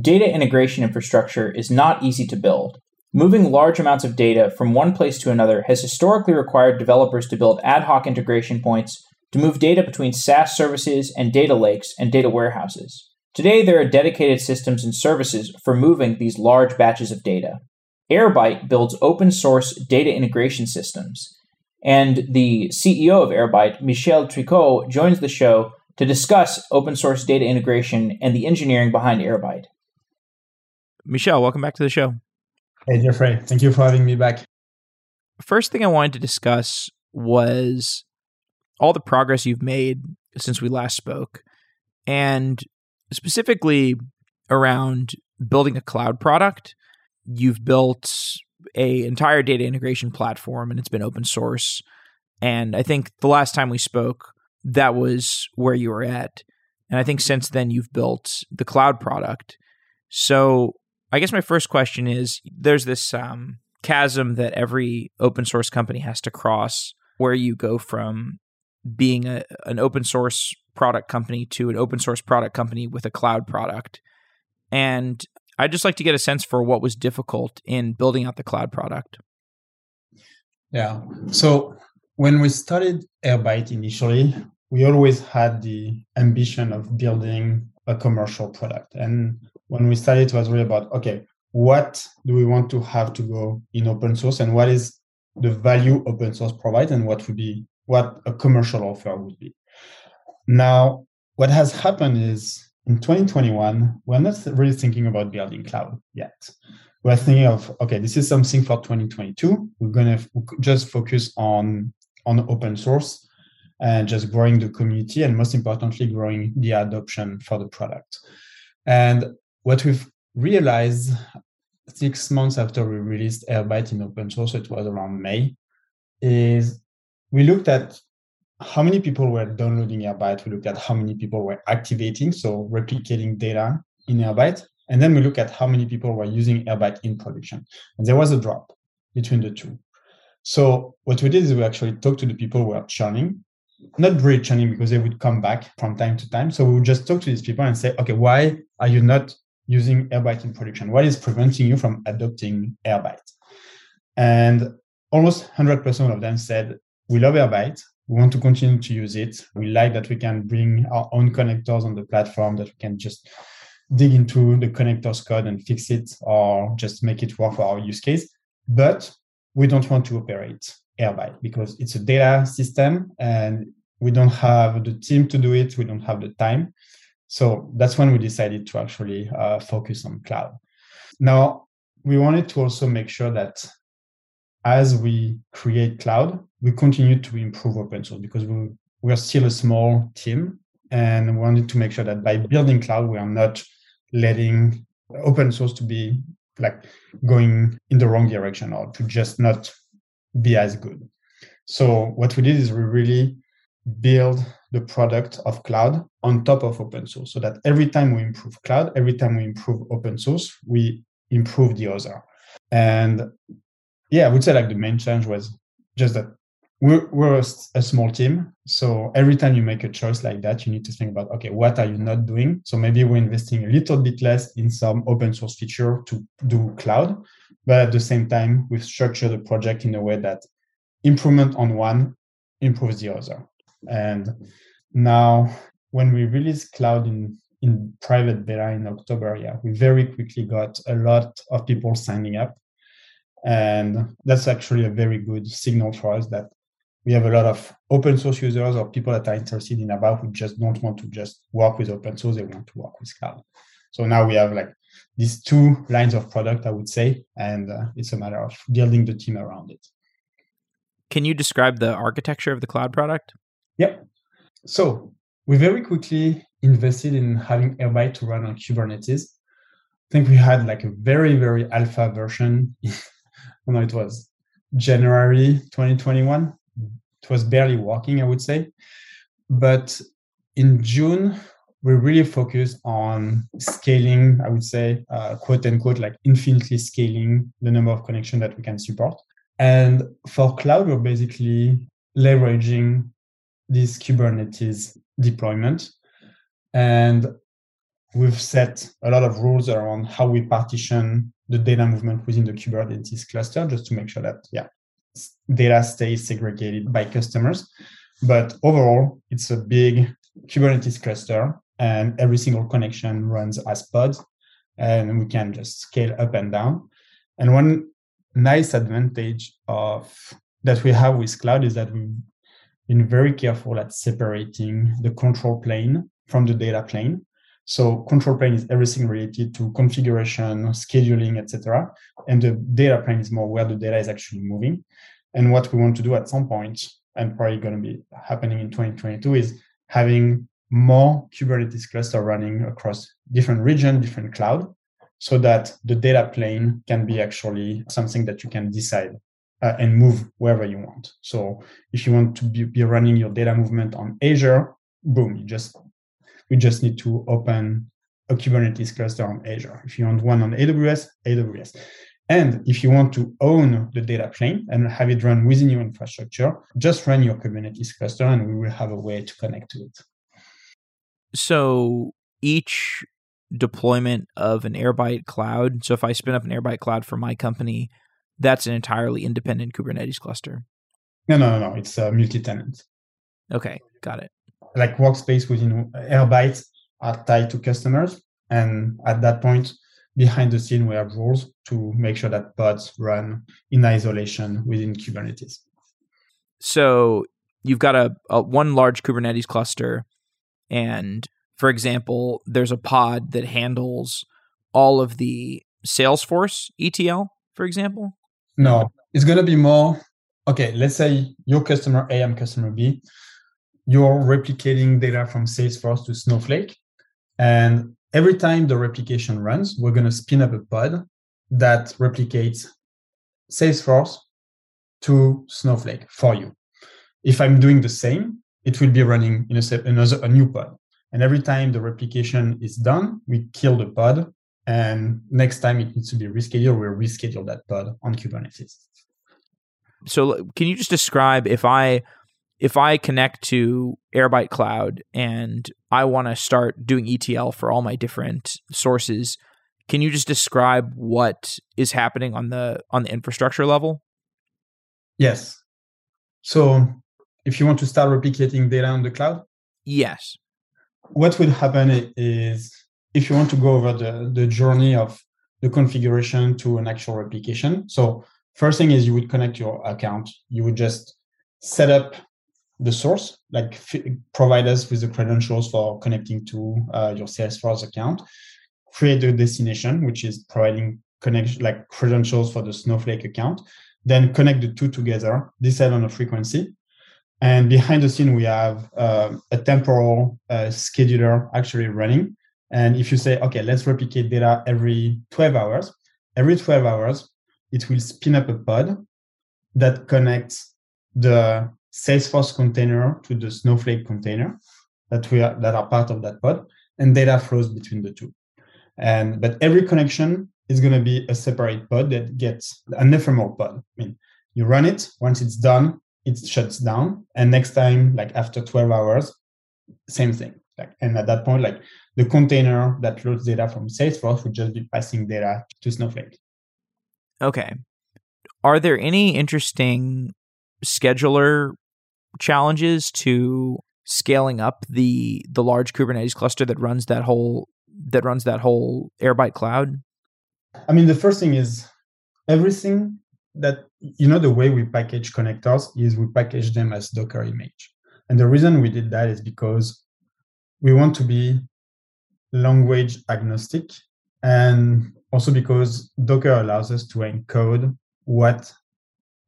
Data integration infrastructure is not easy to build. Moving large amounts of data from one place to another has historically required developers to build ad hoc integration points to move data between SaaS services and data lakes and data warehouses. Today, there are dedicated systems and services for moving these large batches of data. Airbyte builds open source data integration systems, and the CEO of Airbyte, Michel Tricot, joins the show to discuss open source data integration and the engineering behind Airbyte. Michel, welcome back to the show. Hey, Jeffrey. Thank you for having me back. First thing I wanted to discuss was all the progress you've made since we last spoke, and specifically around building a cloud product. You've built a entire data integration platform and it's been open source. And I think the last time we spoke, that was where you were at. And I think since then you've built the cloud product. So I guess my first question is there's this um, chasm that every open source company has to cross where you go from being a, an open source product company to an open source product company with a cloud product. And I'd just like to get a sense for what was difficult in building out the cloud product. Yeah. So when we started Airbyte initially, we always had the ambition of building a commercial product. And when we started, it was really about okay, what do we want to have to go in open source, and what is the value open source provides, and what would be what a commercial offer would be. Now, what has happened is in 2021, we're not really thinking about building cloud yet. We're thinking of okay, this is something for 2022. We're gonna just focus on on open source and just growing the community and most importantly growing the adoption for the product and what we've realized six months after we released Airbyte in open source, it was around May, is we looked at how many people were downloading Airbyte. We looked at how many people were activating, so replicating data in Airbyte. And then we look at how many people were using Airbyte in production. And there was a drop between the two. So what we did is we actually talked to the people who were churning, not really churning because they would come back from time to time. So we would just talk to these people and say, okay, why are you not using Airbyte in production? What is preventing you from adopting Airbyte? And almost 100% of them said, we love Airbyte. We want to continue to use it. We like that we can bring our own connectors on the platform, that we can just dig into the connectors code and fix it or just make it work for our use case. But we don't want to operate Airbyte because it's a data system and we don't have the team to do it. We don't have the time. So that's when we decided to actually uh, focus on cloud. Now, we wanted to also make sure that as we create cloud, we continue to improve open source because we, we are still a small team and we wanted to make sure that by building cloud, we are not letting open source to be like going in the wrong direction or to just not be as good. So what we did is we really build the product of cloud on top of open source so that every time we improve cloud every time we improve open source we improve the other. And yeah i would say like the main challenge was just that we're, we're a, a small team so every time you make a choice like that you need to think about okay what are you not doing? So maybe we're investing a little bit less in some open source feature to do cloud but at the same time we've structured the project in a way that improvement on one improves the other and now, when we released cloud in in private beta in October, yeah, we very quickly got a lot of people signing up, and that's actually a very good signal for us that we have a lot of open source users or people that are interested in about who just don't want to just work with open source; they want to work with cloud. So now we have like these two lines of product, I would say, and uh, it's a matter of building the team around it. Can you describe the architecture of the cloud product? Yep. So we very quickly invested in having Airbyte to run on Kubernetes. I think we had like a very, very alpha version. I know it was January 2021. It was barely working, I would say. But in June, we really focused on scaling, I would say, uh, quote unquote, like infinitely scaling the number of connections that we can support. And for cloud, we're basically leveraging this Kubernetes deployment. And we've set a lot of rules around how we partition the data movement within the Kubernetes cluster just to make sure that, yeah, data stays segregated by customers. But overall, it's a big Kubernetes cluster and every single connection runs as pods and we can just scale up and down. And one nice advantage of that we have with cloud is that we've been very careful at separating the control plane from the data plane. So control plane is everything related to configuration, scheduling, etc. And the data plane is more where the data is actually moving. And what we want to do at some point, and probably going to be happening in 2022, is having more Kubernetes cluster running across different region, different cloud, so that the data plane can be actually something that you can decide uh, and move wherever you want. So if you want to be, be running your data movement on Azure, boom, you just we just need to open a Kubernetes cluster on Azure. If you want one on AWS, AWS. And if you want to own the data plane and have it run within your infrastructure, just run your Kubernetes cluster and we will have a way to connect to it. So each deployment of an Airbyte cloud, so if I spin up an Airbyte cloud for my company, that's an entirely independent Kubernetes cluster. No, no, no, no. It's a multi-tenant. Okay, got it. Like workspace within Airbyte are tied to customers, and at that point, behind the scene, we have rules to make sure that pods run in isolation within Kubernetes. So you've got a, a one large Kubernetes cluster, and for example, there's a pod that handles all of the Salesforce ETL, for example. No, it's going to be more. Okay, let's say your customer A, I'm customer B. You're replicating data from Salesforce to Snowflake, and every time the replication runs, we're going to spin up a pod that replicates Salesforce to Snowflake for you. If I'm doing the same, it will be running in a, another, a new pod. And every time the replication is done, we kill the pod. And next time it needs to be rescheduled, we'll reschedule that pod on Kubernetes. So can you just describe if I if I connect to Airbyte Cloud and I want to start doing ETL for all my different sources, can you just describe what is happening on the on the infrastructure level? Yes. So if you want to start replicating data on the cloud? Yes. What will happen is if you want to go over the, the journey of the configuration to an actual replication. So first thing is you would connect your account. You would just set up the source, like f- provide us with the credentials for connecting to uh, your Salesforce account, create the destination, which is providing connection like credentials for the Snowflake account, then connect the two together, decide on a frequency. And behind the scene, we have uh, a temporal uh, scheduler actually running. And if you say, okay, let's replicate data every 12 hours, every 12 hours, it will spin up a pod that connects the Salesforce container to the Snowflake container that we are that are part of that pod, and data flows between the two. And but every connection is going to be a separate pod that gets an ephemeral pod. I mean, you run it once it's done, it shuts down, and next time, like after 12 hours, same thing. Like, and at that point, like the container that loads data from Salesforce would just be passing data to Snowflake. Okay. Are there any interesting scheduler challenges to scaling up the the large Kubernetes cluster that runs that whole that runs that whole Airbyte cloud? I mean, the first thing is everything that you know the way we package connectors is we package them as Docker image, and the reason we did that is because we want to be language agnostic, and also because Docker allows us to encode what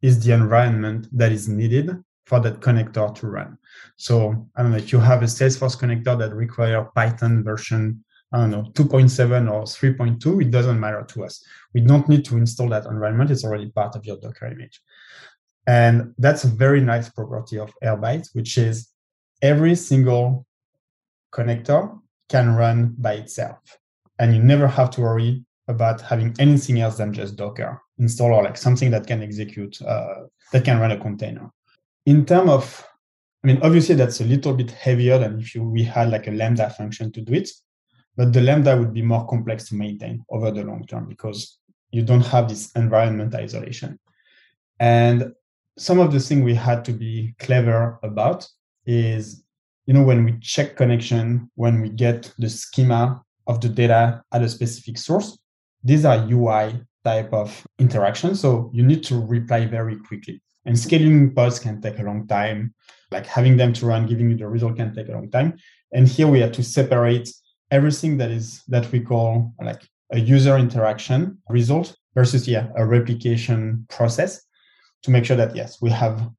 is the environment that is needed for that connector to run. So I don't know if you have a Salesforce connector that require Python version, I don't know, 2.7 or 3.2, it doesn't matter to us. We don't need to install that environment. It's already part of your Docker image. And that's a very nice property of Airbyte, which is every single connector can run by itself. And you never have to worry about having anything else than just Docker install or like something that can execute, uh, that can run a container in terms of, I mean, obviously that's a little bit heavier than if you, we had like a Lambda function to do it. but the Lambda would be more complex to maintain over the long term because you don't have this environment isolation. And some of the things we had to be clever about is, you know, when we check connection, when we get the schema of the data at a specific source, these are UI type of interaction. So you need to reply very quickly. And scaling pods can take a long time. Like having them to run, giving you the result can take a long time. And here we have to separate everything that is that we call like a user interaction result versus yeah a replication process to make sure that yes we have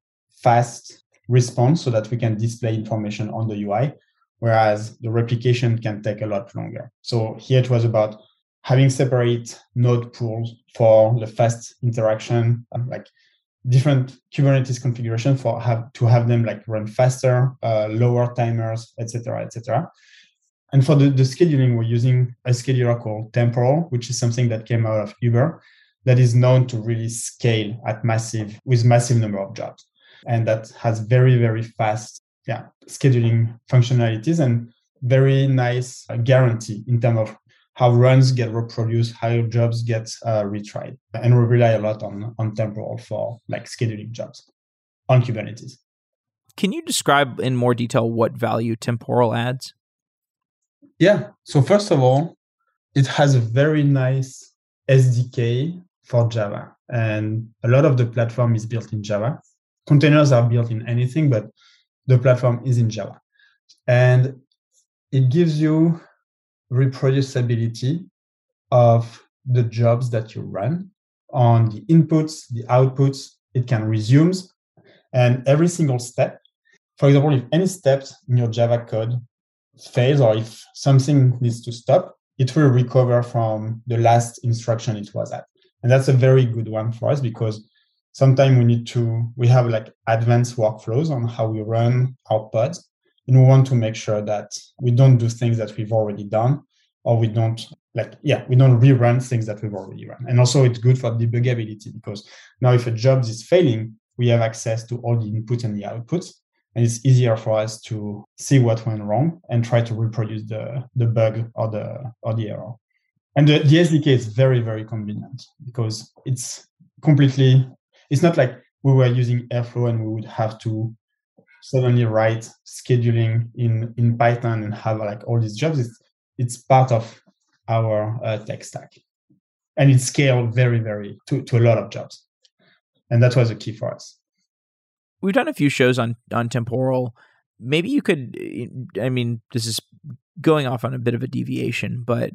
fast response so that we can display information on the UI whereas the replication can take a lot longer so here it was about having separate node pools for the fast interaction like different kubernetes configuration for have to have them like run faster uh, lower timers etc etc and for the, the scheduling, we're using a scheduler called Temporal, which is something that came out of Uber that is known to really scale at massive with massive number of jobs. And that has very, very fast yeah, scheduling functionalities and very nice guarantee in terms of how runs get reproduced, how jobs get uh, retried. And we rely a lot on, on Temporal for like scheduling jobs on Kubernetes. Can you describe in more detail what value Temporal adds? Yeah. So first of all, it has a very nice SDK for Java. And a lot of the platform is built in Java. Containers are built in anything, but the platform is in Java. And it gives you reproducibility of the jobs that you run on the inputs, the outputs. It can resume and every single step. For example, if any steps in your Java code fails or if something needs to stop, it will recover from the last instruction it was at. And that's a very good one for us because sometimes we need to, we have like advanced workflows on how we run our pods. And we want to make sure that we don't do things that we've already done or we don't like, yeah, we don't rerun things that we've already run. And also it's good for debuggability because now if a job is failing, we have access to all the inputs and the outputs and it's easier for us to see what went wrong and try to reproduce the, the bug or the or the error. And the, the SDK is very, very convenient because it's completely it's not like we were using Airflow and we would have to suddenly write scheduling in in Python and have like all these jobs. It's it's part of our uh, tech stack, and it scaled very, very to, to a lot of jobs, and that was a key for us we've done a few shows on on temporal. Maybe you could. I mean, this is going off on a bit of a deviation, but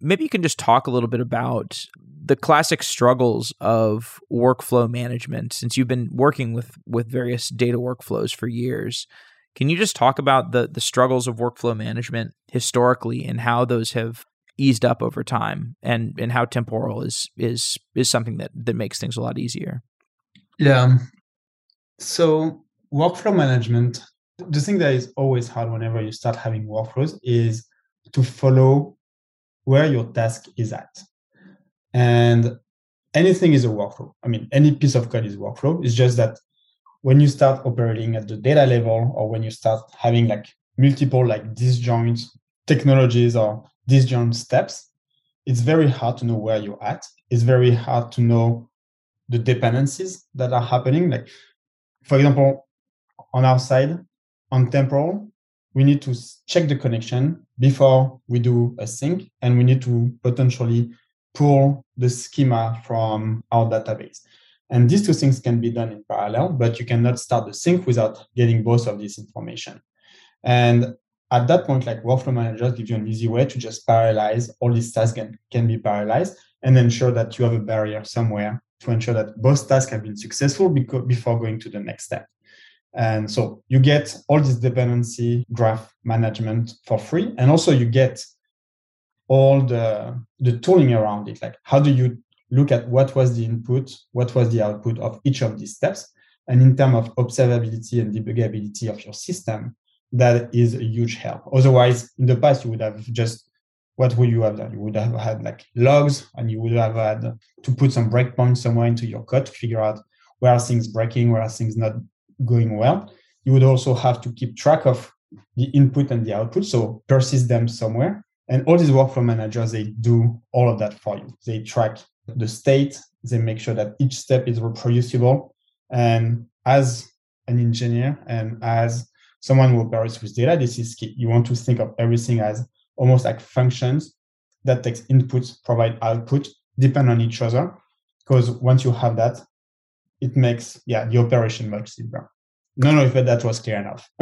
maybe you can just talk a little bit about the classic struggles of workflow management since you've been working with with various data workflows for years. Can you just talk about the the struggles of workflow management historically and how those have eased up over time and and how temporal is is is something that that makes things a lot easier? Yeah, so workflow management, the thing that is always hard whenever you start having workflows is to follow where your task is at. And anything is a workflow. I mean, any piece of code is workflow. It's just that when you start operating at the data level or when you start having like multiple like disjoint technologies or disjoint steps, it's very hard to know where you're at. It's very hard to know the dependencies that are happening. Like for example, on our side, on temporal, we need to check the connection before we do a sync, and we need to potentially pull the schema from our database. And these two things can be done in parallel, but you cannot start the sync without getting both of this information. And at that point, like workflow managers give you an easy way to just parallelize all these tasks can, can be parallelized and ensure that you have a barrier somewhere to ensure that both tasks have been successful before going to the next step. And so you get all this dependency graph management for free. And also you get all the, the tooling around it. Like how do you look at what was the input, what was the output of each of these steps? And in terms of observability and debuggability of your system, that is a huge help. Otherwise, in the past, you would have just what would you have done? You would have had like logs and you would have had to put some breakpoints somewhere into your code to figure out where are things breaking, where are things not going well. You would also have to keep track of the input and the output, so persist them somewhere. And all these workflow managers, they do all of that for you. They track the state, they make sure that each step is reproducible. And as an engineer and as someone who operates with data, this is key. You want to think of everything as almost like functions that takes input, provide output, depend on each other. Because once you have that, it makes yeah the operation much simpler. No, no, if that was clear enough.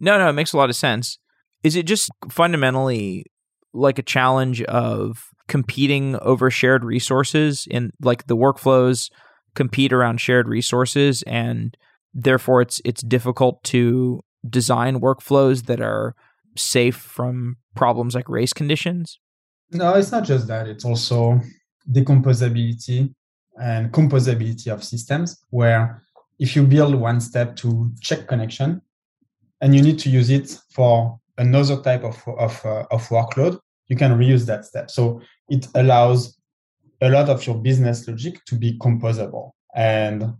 no, no, it makes a lot of sense. Is it just fundamentally like a challenge of competing over shared resources in like the workflows compete around shared resources and therefore it's it's difficult to design workflows that are safe from problems like race conditions? No, it's not just that. It's also decomposability and composability of systems where if you build one step to check connection and you need to use it for another type of, of, uh, of workload, you can reuse that step. So it allows a lot of your business logic to be composable and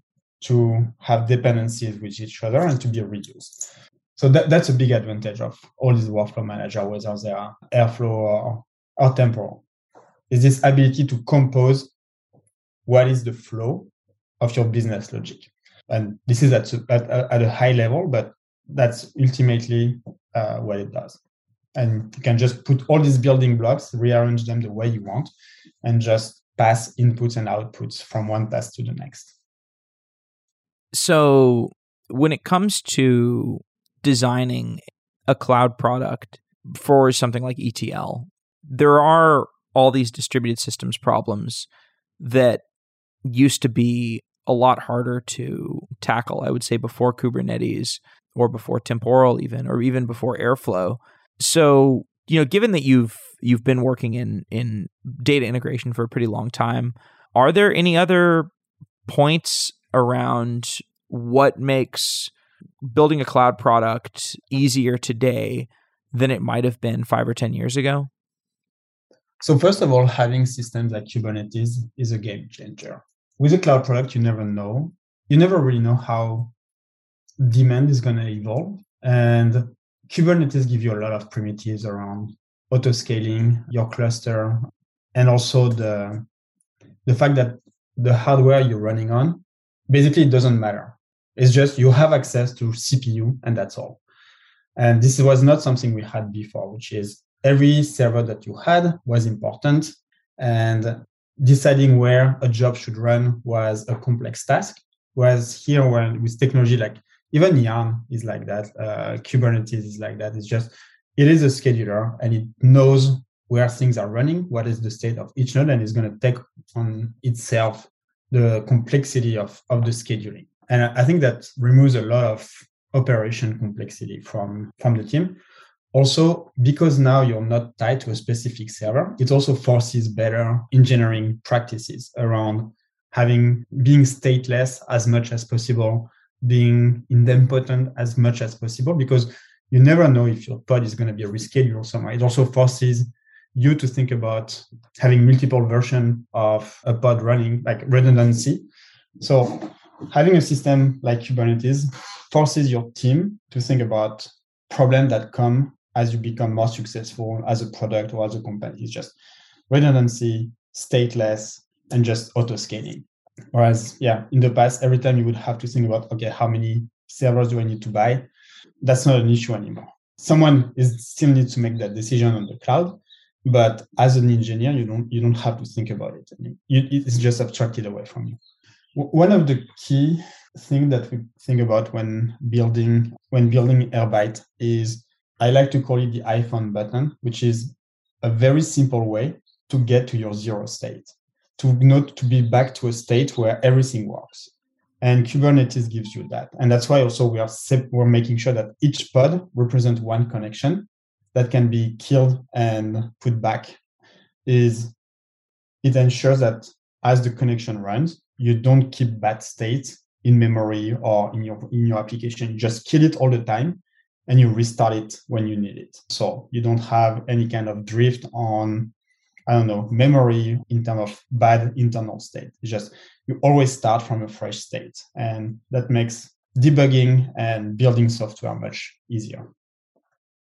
to have dependencies with each other and to be reused. So that, that's a big advantage of all these workflow manager, whether they are Airflow or, or temporal, is this ability to compose what is the flow of your business logic. And this is at, at, at a high level, but that's ultimately uh, what it does. And you can just put all these building blocks, rearrange them the way you want, and just pass inputs and outputs from one task to the next. So, when it comes to designing a cloud product for something like ETL, there are all these distributed systems problems that used to be a lot harder to tackle, I would say, before Kubernetes or before temporal even or even before airflow. So you know given that you've you've been working in in data integration for a pretty long time are there any other points around what makes building a cloud product easier today than it might have been 5 or 10 years ago? So first of all having systems like kubernetes is a game changer. With a cloud product you never know. You never really know how demand is going to evolve. And Kubernetes gives you a lot of primitives around auto scaling your cluster and also the the fact that the hardware you're running on basically it doesn't matter. It's just you have access to CPU and that's all. And this was not something we had before, which is every server that you had was important and deciding where a job should run was a complex task. Whereas here, when with technology like even Yarn is like that. Uh, Kubernetes is like that. It's just it is a scheduler and it knows where things are running, what is the state of each node, and it's going to take on itself the complexity of of the scheduling. And I think that removes a lot of operation complexity from from the team. Also, because now you're not tied to a specific server, it also forces better engineering practices around having being stateless as much as possible, being idempotent as much as possible because you never know if your pod is going to be rescheduled somewhere. It also forces you to think about having multiple versions of a pod running, like redundancy. So having a system like Kubernetes forces your team to think about problems that come as you become more successful as a product or as a company. It's just redundancy, stateless, and just auto scaling. Whereas, yeah, in the past, every time you would have to think about, okay, how many servers do I need to buy? That's not an issue anymore. Someone is still needs to make that decision on the cloud, but as an engineer, you don't you don't have to think about it. It's just abstracted away from you. One of the key things that we think about when building when building Airbyte is I like to call it the iPhone button, which is a very simple way to get to your zero state to not to be back to a state where everything works. And Kubernetes gives you that. And that's why also we are we're making sure that each pod represents one connection that can be killed and put back. Is it ensures that as the connection runs, you don't keep bad state in memory or in your in your application. Just kill it all the time and you restart it when you need it. So you don't have any kind of drift on I don't know, memory in terms of bad internal state. It's just you always start from a fresh state. And that makes debugging and building software much easier.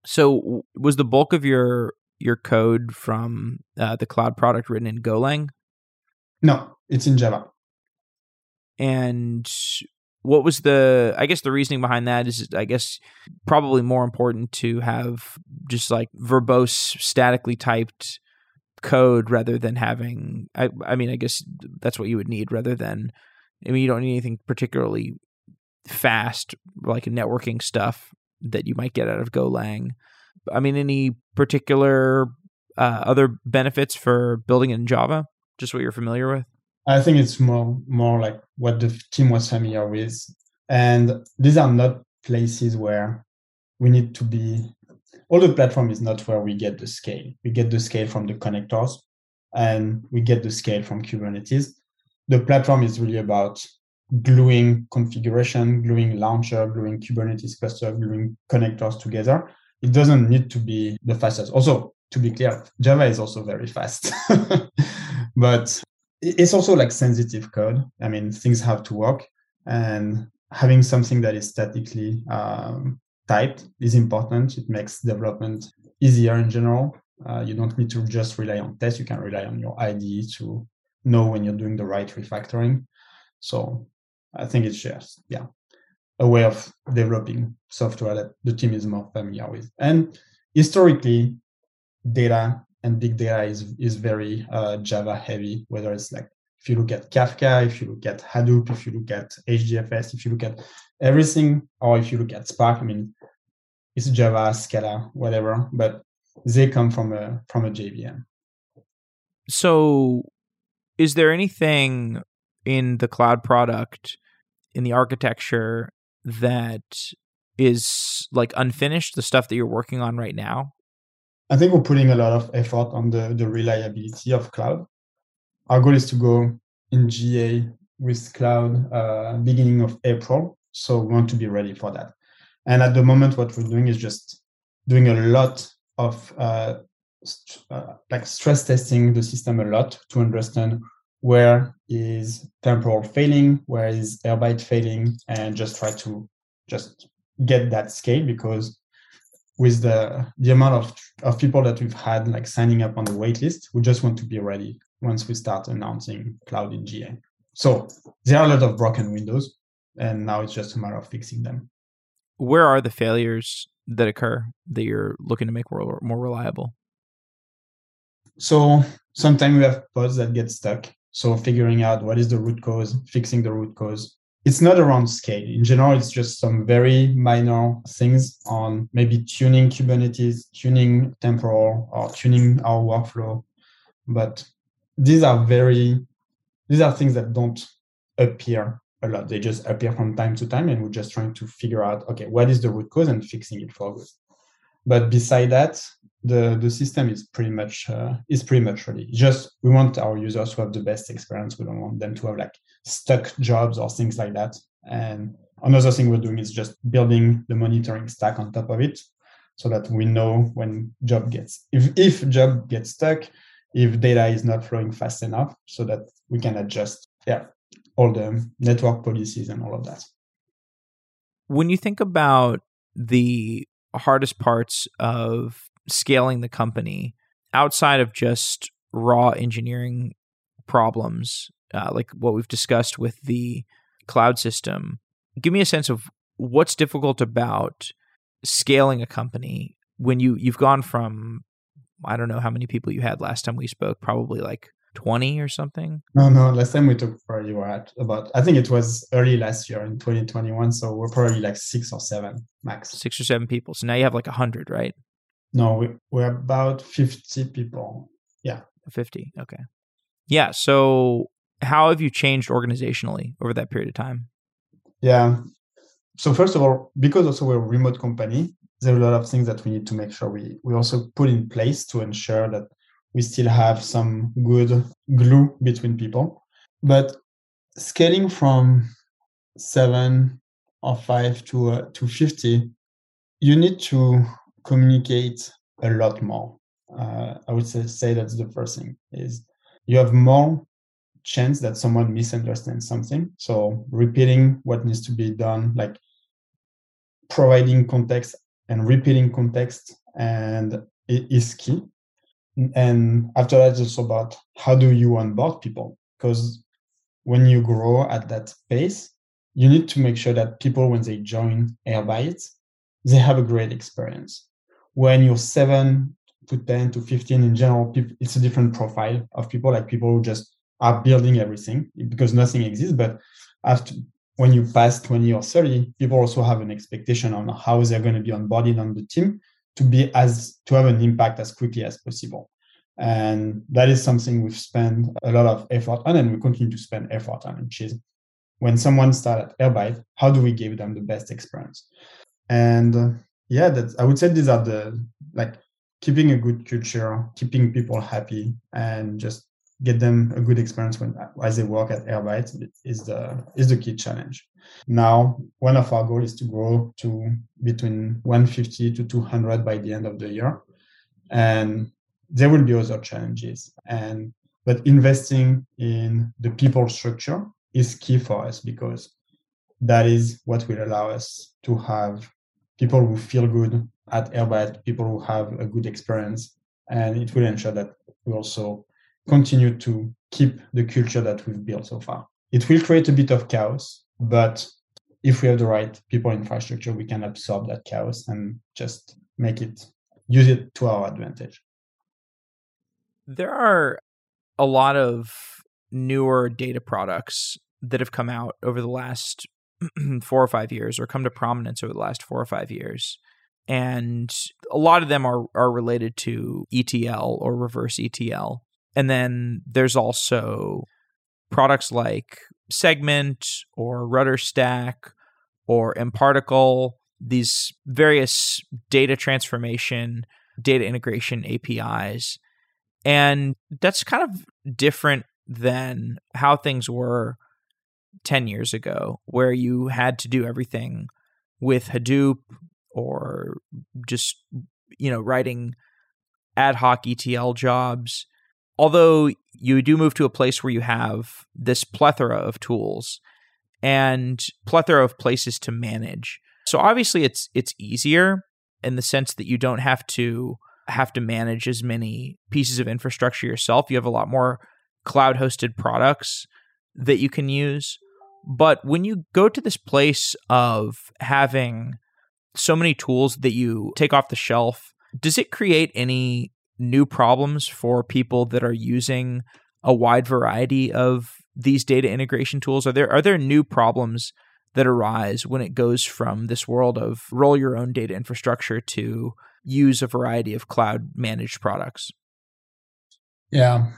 So was the bulk of your your code from uh, the cloud product written in Golang? No, it's in Java. And what was the i guess the reasoning behind that is i guess probably more important to have just like verbose statically typed code rather than having i i mean i guess that's what you would need rather than i mean you don't need anything particularly fast like networking stuff that you might get out of golang. I mean any particular uh, other benefits for building in java? Just what you're familiar with? I think it's more more like what the team was familiar with, and these are not places where we need to be. All the platform is not where we get the scale. We get the scale from the connectors, and we get the scale from Kubernetes. The platform is really about gluing configuration, gluing launcher, gluing Kubernetes cluster, gluing connectors together. It doesn't need to be the fastest. Also, to be clear, Java is also very fast. but it's also like sensitive code. I mean, things have to work, and having something that is statically um, typed is important. It makes development easier in general. Uh, you don't need to just rely on tests. You can rely on your IDE to know when you're doing the right refactoring. So I think it's just yeah a way of developing software that the team is more familiar with. And historically, data and big data is is very uh, Java heavy. Whether it's like if you look at Kafka, if you look at Hadoop, if you look at HDFS, if you look at everything, or if you look at Spark, I mean, it's Java, Scala, whatever, but they come from a from a JVM. So, is there anything in the cloud product in the architecture that is like unfinished, the stuff that you're working on right now? I think we're putting a lot of effort on the, the reliability of cloud. Our goal is to go in GA with cloud uh, beginning of April. So we want to be ready for that. And at the moment, what we're doing is just doing a lot of uh, st- uh, like stress testing the system a lot to understand where is temporal failing, where is Airbyte failing, and just try to just get that scale because with the the amount of, of people that we've had like signing up on the waitlist, we just want to be ready once we start announcing cloud in GA. So there are a lot of broken windows, and now it's just a matter of fixing them. Where are the failures that occur that you're looking to make more, more reliable? So sometimes we have pods that get stuck. So figuring out what is the root cause, fixing the root cause, it's not around scale. In general, it's just some very minor things on maybe tuning Kubernetes, tuning temporal, or tuning our workflow. But these are very, these are things that don't appear a lot. They just appear from time to time, and we're just trying to figure out, okay, what is the root cause and fixing it for good. But beside that, the the system is pretty much uh, is pretty much ready. Just we want our users to have the best experience. We don't want them to have like stuck jobs or things like that. And another thing we're doing is just building the monitoring stack on top of it, so that we know when job gets if if job gets stuck, if data is not flowing fast enough, so that we can adjust yeah all the network policies and all of that. When you think about the hardest parts of scaling the company outside of just raw engineering problems, uh, like what we've discussed with the cloud system, give me a sense of what's difficult about scaling a company when you you've gone from I don't know how many people you had last time we spoke, probably like 20 or something? No, no. Last time we talked, probably were at about, I think it was early last year in 2021. So we're probably like six or seven max. Six or seven people. So now you have like 100, right? No, we, we're about 50 people. Yeah. 50. Okay. Yeah. So how have you changed organizationally over that period of time? Yeah. So first of all, because also we're a remote company, there are a lot of things that we need to make sure we, we also put in place to ensure that we still have some good glue between people. But scaling from seven or five to uh, to 50, you need to communicate a lot more. Uh, I would say, say that's the first thing is you have more chance that someone misunderstands something. So repeating what needs to be done, like providing context and repeating context and it is key. And after that, it's about how do you onboard people? Because when you grow at that pace, you need to make sure that people, when they join Airbyte, they have a great experience. When you're seven to 10 to 15 in general, it's a different profile of people, like people who just are building everything because nothing exists. But after when you pass 20 or 30, people also have an expectation on how they're going to be onboarded on the team to be as to have an impact as quickly as possible. And that is something we've spent a lot of effort on and we continue to spend effort on, which is when someone starts at Airbyte, how do we give them the best experience? And uh, yeah, that's I would say these are the like keeping a good culture, keeping people happy, and just get them a good experience when as they work at Airbyte is the is the key challenge. Now, one of our goals is to grow to between 150 to 200 by the end of the year, and there will be other challenges. And but investing in the people structure is key for us because that is what will allow us to have people who feel good at Airbyte, people who have a good experience, and it will ensure that we also continue to keep the culture that we've built so far. It will create a bit of chaos, but if we have the right people infrastructure, we can absorb that chaos and just make it use it to our advantage. There are a lot of newer data products that have come out over the last four or five years or come to prominence over the last four or five years. And a lot of them are, are related to ETL or reverse ETL. And then there's also products like Segment or RudderStack or mParticle, these various data transformation, data integration APIs. And that's kind of different than how things were 10 years ago, where you had to do everything with Hadoop or just, you know, writing ad hoc ETL jobs although you do move to a place where you have this plethora of tools and plethora of places to manage. So obviously it's it's easier in the sense that you don't have to have to manage as many pieces of infrastructure yourself. You have a lot more cloud hosted products that you can use. But when you go to this place of having so many tools that you take off the shelf, does it create any new problems for people that are using a wide variety of these data integration tools? Are there are there new problems that arise when it goes from this world of roll your own data infrastructure to use a variety of cloud managed products? Yeah.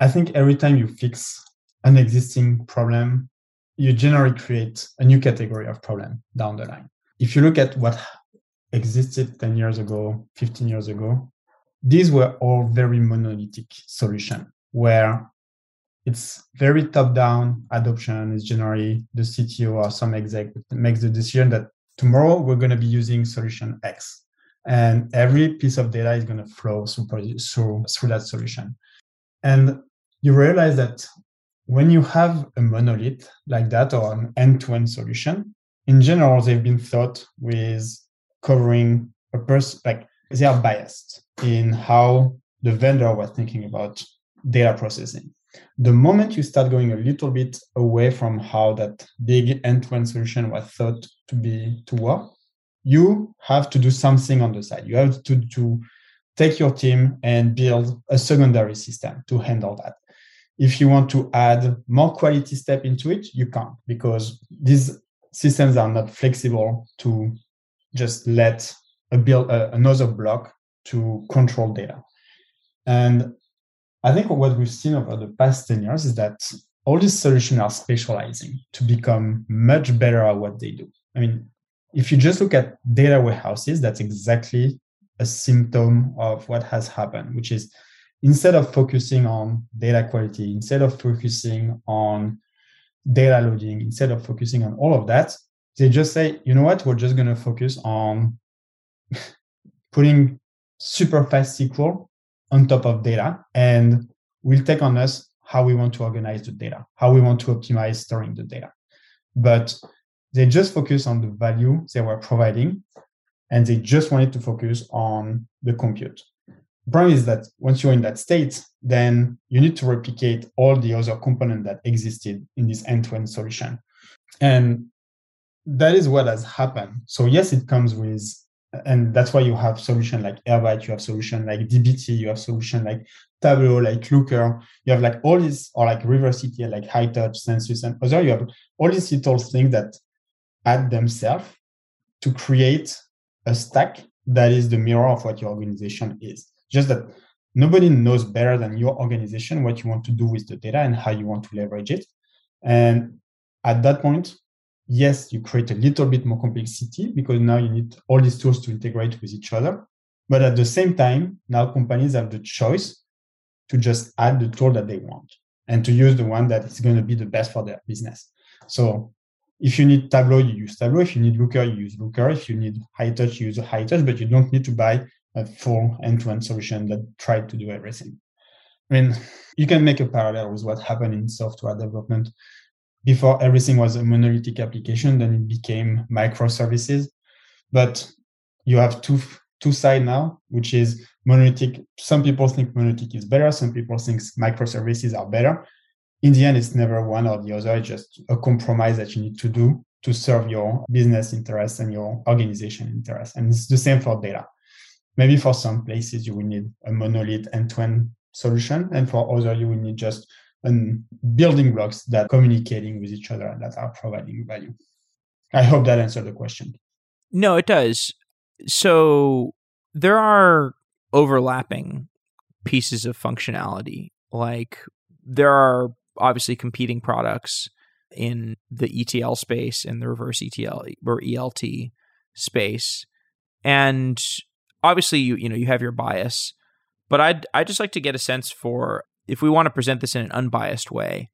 I think every time you fix an existing problem, you generally create a new category of problem down the line. If you look at what existed 10 years ago, 15 years ago, these were all very monolithic solution where it's very top down adoption is generally the CTO or some exec makes the decision that tomorrow we're going to be using solution X and every piece of data is going to flow through, through, through that solution. And you realize that when you have a monolith like that or an end-to-end solution, in general, they've been thought with covering a person like they are biased in how the vendor was thinking about data processing. The moment you start going a little bit away from how that big end-to-end solution was thought to be to work, you have to do something on the side. You have to, to take your team and build a secondary system to handle that. If you want to add more quality step into it, you can't because these systems are not flexible to just let a build uh, another block to control data. And I think what we've seen over the past 10 years is that all these solutions are specializing to become much better at what they do. I mean, if you just look at data warehouses, that's exactly a symptom of what has happened, which is instead of focusing on data quality, instead of focusing on data loading, instead of focusing on all of that, they just say, you know what, we're just going to focus on putting super fast SQL on top of data and we'll take on us how we want to organize the data, how we want to optimize storing the data. But they just focus on the value they were providing and they just wanted to focus on the compute. problem is that once you're in that state, then you need to replicate all the other components that existed in this end-to-end solution. And that is what has happened. So yes, it comes with, and that's why you have solution like Airbyte, you have solution like DBT, you have solution like Tableau, like Looker, you have like all these, or like Reverse ETL, like Hightouch, Census, and other, you have all these little things that add themselves to create a stack that is the mirror of what your organization is. Just that nobody knows better than your organization what you want to do with the data and how you want to leverage it. And at that point, yes, you create a little bit more complexity because now you need all these tools to integrate with each other. But at the same time, now companies have the choice to just add the tool that they want and to use the one that is going to be the best for their business. So if you need Tableau, you use Tableau. If you need Looker, you use Looker. If you need Hightouch, you use Hightouch, but you don't need to buy a full end-to-end solution that tried to do everything. I mean, you can make a parallel with what happened in software development. Before everything was a monolithic application, then it became microservices. But you have two two side now, which is monolithic. Some people think monolithic is better. Some people think microservices are better. In the end, it's never one or the other. It's just a compromise that you need to do to serve your business interests and your organization interests. And it's the same for data. Maybe for some places you will need a monolith end-to-end solution, and for other you will need just um, building blocks that communicating with each other and that are providing value. I hope that answered the question. No, it does. So there are overlapping pieces of functionality. Like there are obviously competing products in the ETL space and the reverse ETL or ELT space. And obviously you you know you have your bias, but I'd I'd just like to get a sense for if we want to present this in an unbiased way,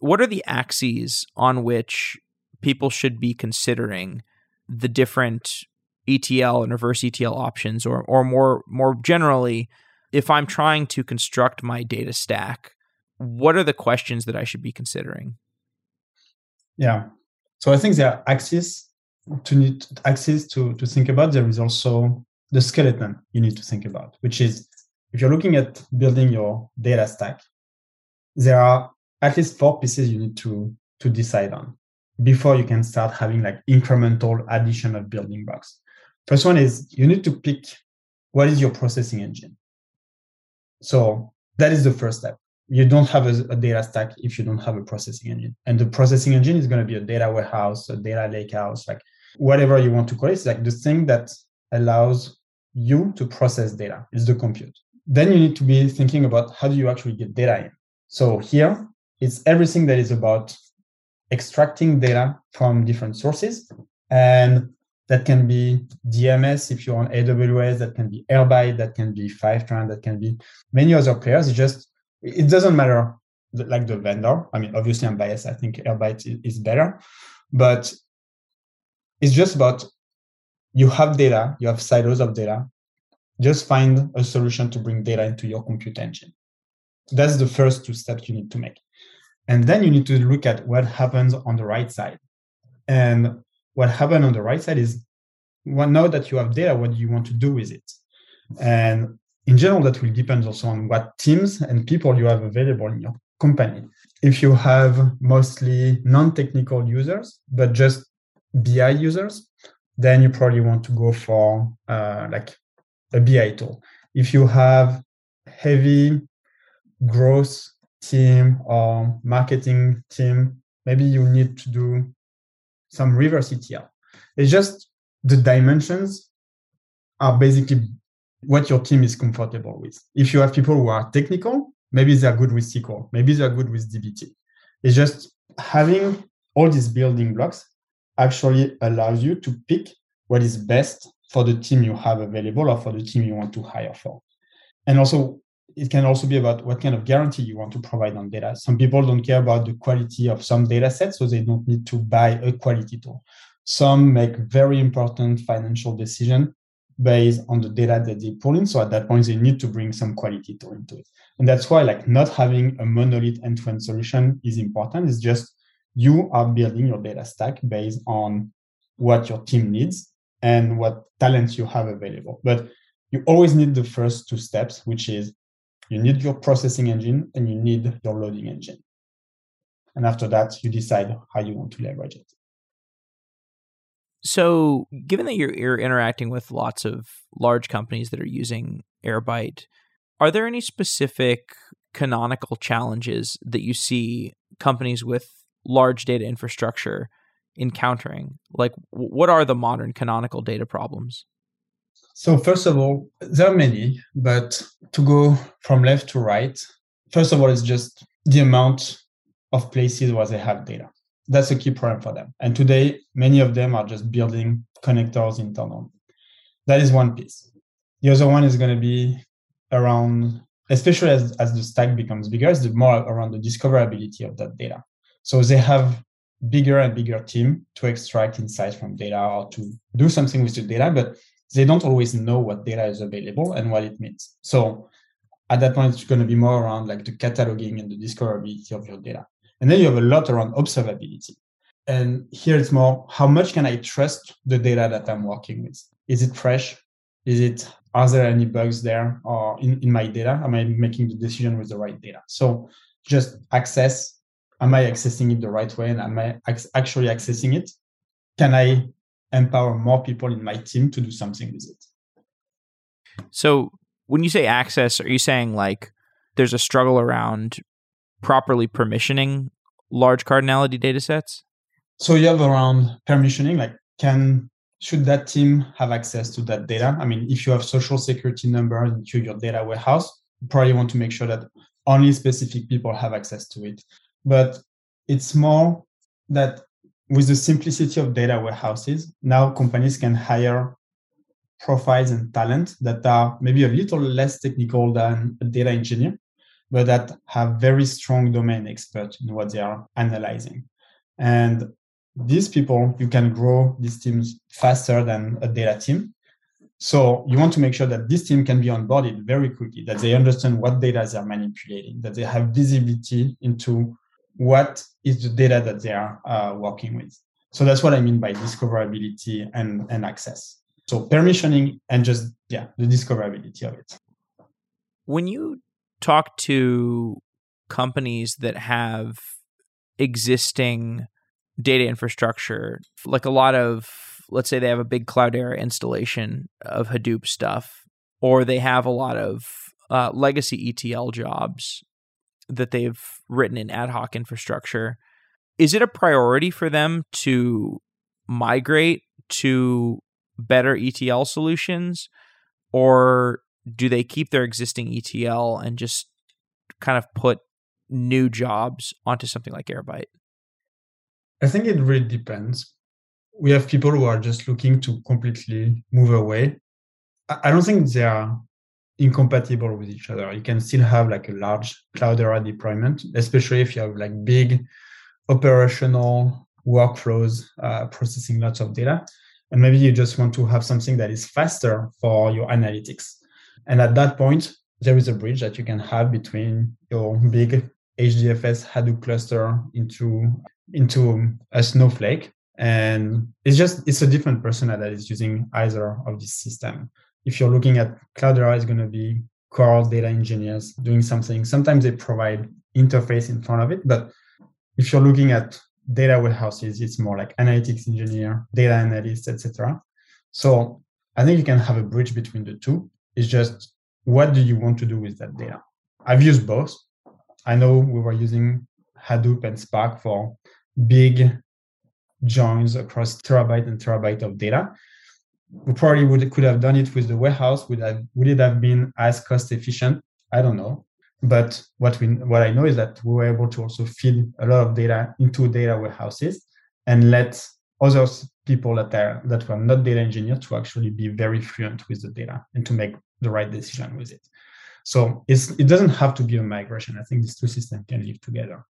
what are the axes on which people should be considering the different ETL and reverse ETL options, or or more more generally, if I'm trying to construct my data stack, what are the questions that I should be considering? Yeah, so I think there are axes to need axes to to think about. There is also the skeleton you need to think about, which is if you're looking at building your data stack, there are at least four pieces you need to to decide on before you can start having like incremental addition of building blocks. First one is you need to pick what is your processing engine. So that is the first step. You don't have a, a data stack if you don't have a processing engine. And the processing engine is going to be a data warehouse, a data lakehouse, like whatever you want to call it. It's like the thing that allows you to process data is the compute. Then you need to be thinking about how do you actually get data in. So here it's everything that is about extracting data from different sources and that can be DMS if you're on AWS, that can be Airbyte, that can be Fivetran, that can be many other players. It just it doesn't matter like the vendor. I mean, obviously I'm biased. I think Airbyte is better, but it's just about you have data, you have silos of data. Just find a solution to bring data into your compute engine. That's the first two steps you need to make. And then you need to look at what happens on the right side. And what happened on the right side is well, now that you have data, what do you want to do with it? And in general, that will depend also on what teams and people you have available in your company. If you have mostly non-technical users, but just BI users, then you probably want to go for uh, like a BI tool. If you have heavy growth team or marketing team, maybe you need to do some reverse ETL. It's just the dimensions are basically what your team is comfortable with. If you have people who are technical, maybe they're good with SQL, maybe they're good with DBT. It's just having all these building blocks actually allows you to pick what is best for the team you have available or for the team you want to hire for. And also it can also be about what kind of guarantee you want to provide on data. Some people don't care about the quality of some data sets, so they don't need to buy a quality tool. Some make very important financial decision based on the data that they pull in. So at that point, they need to bring some quality tool into it. And that's why like not having a monolith end-to-end solution is important. It's just you are building your data stack based on what your team needs and what talents you have available. But you always need the first two steps, which is you need your processing engine and you need your loading engine. And after that, you decide how you want to leverage it. So, given that you're, you're interacting with lots of large companies that are using Airbyte, are there any specific canonical challenges that you see companies with large data infrastructure encountering? Like, what are the modern canonical data problems? So, first of all, there are many, but to go from left to right, first of all, it's just the amount of places where they have data. That's a key problem for them. And today, many of them are just building connectors internally. That is one piece. The other one is going to be around, especially as, as the stack becomes bigger, is more around the discoverability of that data. So they have bigger and bigger team to extract insights from data or to do something with the data, but they don't always know what data is available and what it means. So at that point, it's going to be more around like the cataloging and the discoverability of your data. And then you have a lot around observability. And here it's more how much can I trust the data that I'm working with? Is it fresh? Is it are there any bugs there or in, in my data? Am I making the decision with the right data? So just access. Am I accessing it the right way? And am I actually accessing it? Can I empower more people in my team to do something with it? So when you say access, are you saying like there's a struggle around properly permissioning large cardinality data sets? So you have around permissioning, like can should that team have access to that data? I mean, if you have social security number into your data warehouse, you probably want to make sure that only specific people have access to it. But it's more that with the simplicity of data warehouses, now companies can hire profiles and talent that are maybe a little less technical than a data engineer but that have very strong domain experts in what they are analyzing. And these people, you can grow these teams faster than a data team. So you want to make sure that this team can be onboarded very quickly, that they understand what data they are manipulating, that they have visibility into what is the data that they are uh, working with. So that's what I mean by discoverability and, and access. So permissioning and just, yeah, the discoverability of it. When you talk to companies that have existing data infrastructure, like a lot of, let's say they have a big Cloudera installation of Hadoop stuff, or they have a lot of uh, legacy ETL jobs that they've written in ad hoc infrastructure. Is it a priority for them to migrate to better ETL solutions? Or do they keep their existing ETL and just kind of put new jobs onto something like Airbyte? I think it really depends. We have people who are just looking to completely move away. I don't think they are incompatible with each other. You can still have like a large Cloudera deployment, especially if you have like big operational workflows uh, processing lots of data. And maybe you just want to have something that is faster for your analytics. And at that point, there is a bridge that you can have between your big HDFS Hadoop cluster into into a Snowflake. And it's just it's a different persona that is using either of this system. If you're looking at Cloudera, is going to be core data engineers doing something. Sometimes they provide interface in front of it, but if you're looking at data warehouses, it's more like analytics engineer, data analyst, etc. So I think you can have a bridge between the two. It's just what do you want to do with that data? I've used both. I know we were using Hadoop and Spark for big joins across terabyte and terabyte of data. We probably would could have done it with the warehouse. Would have would it have been as cost efficient? I don't know. But what we what I know is that we were able to also feed a lot of data into data warehouses and let other people that are that were not data engineers to actually be very fluent with the data and to make the right decision with it. So it doesn't have to be a migration. I think these two systems can live together.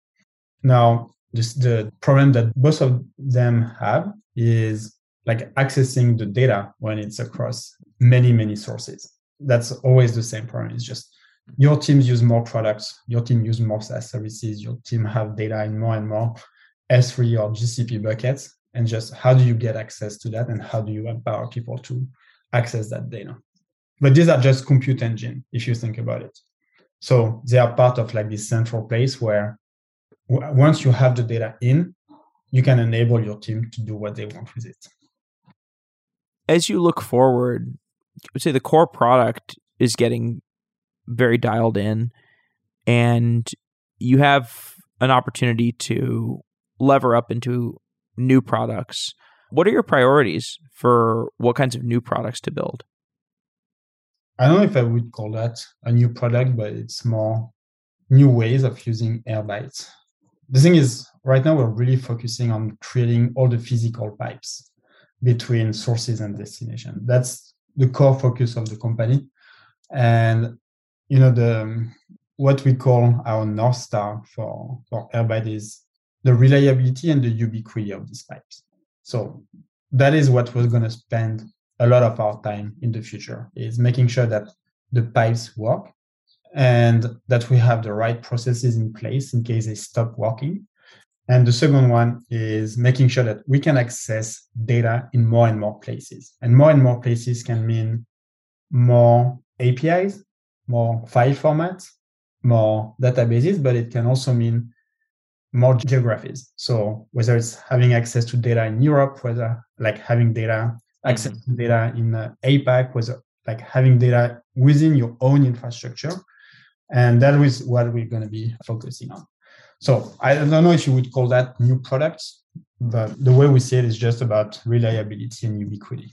Now, this, the problem that both of them have is like accessing the data when it's across many, many sources. That's always the same problem. It's just your teams use more products, your team use more SaaS services, your team have data in more and more S3 or GCP buckets. And just how do you get access to that and how do you empower people to access that data? but these are just compute engine if you think about it. So they are part of like this central place where w- once you have the data in, you can enable your team to do what they want with it. As you look forward, I would say the core product is getting very dialed in, and you have an opportunity to lever up into new products. What are your priorities for what kinds of new products to build? I don't know if I would call that a new product, but it's more new ways of using Airbyte. The thing is, right now we're really focusing on creating all the physical pipes between sources and destination. That's the core focus of the company. And you know, the um, what we call our North Star for, for Airbyte is the reliability and the ubiquity of these pipes. So that is what we're going to spend a lot of our time in the future is making sure that the pipes work and that we have the right processes in place in case they stop working. And the second one is making sure that we can access data in more and more places. And more and more places can mean more APIs, more file formats, more databases, but it can also mean more geographies. So whether it's having access to data in Europe, whether like having data access mm-hmm. to data in uh, APAC, whether like having data within your own infrastructure, and that is what we're going to be focusing on. So I don't know if you would call that new products, but the way we see it is just about reliability and ubiquity.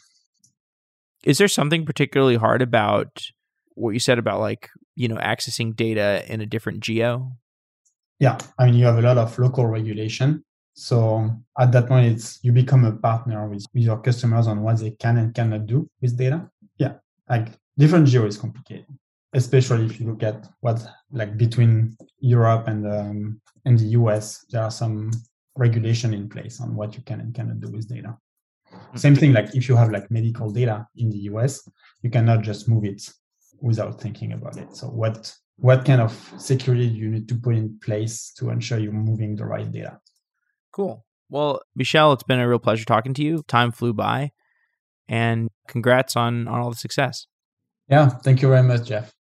Is there something particularly hard about what you said about like you know accessing data in a different geo? Yeah i mean you have a lot of local regulation. So at that point it's you become a partner with, with your customers on what they can and cannot do with data. Yeah like different geo is complicated especially if you look at what like between europe and um, and the us there are some regulation in place on what you can and cannot do with data mm-hmm. same thing like if you have like medical data in the us you cannot just move it without thinking about it. So what what kind of security do you need to put in place to ensure you're moving the right data? Cool. Well, Michel, it's been a real pleasure talking to you. Time flew by, and congrats on on all the success. Yeah, thank you very much, Jeff.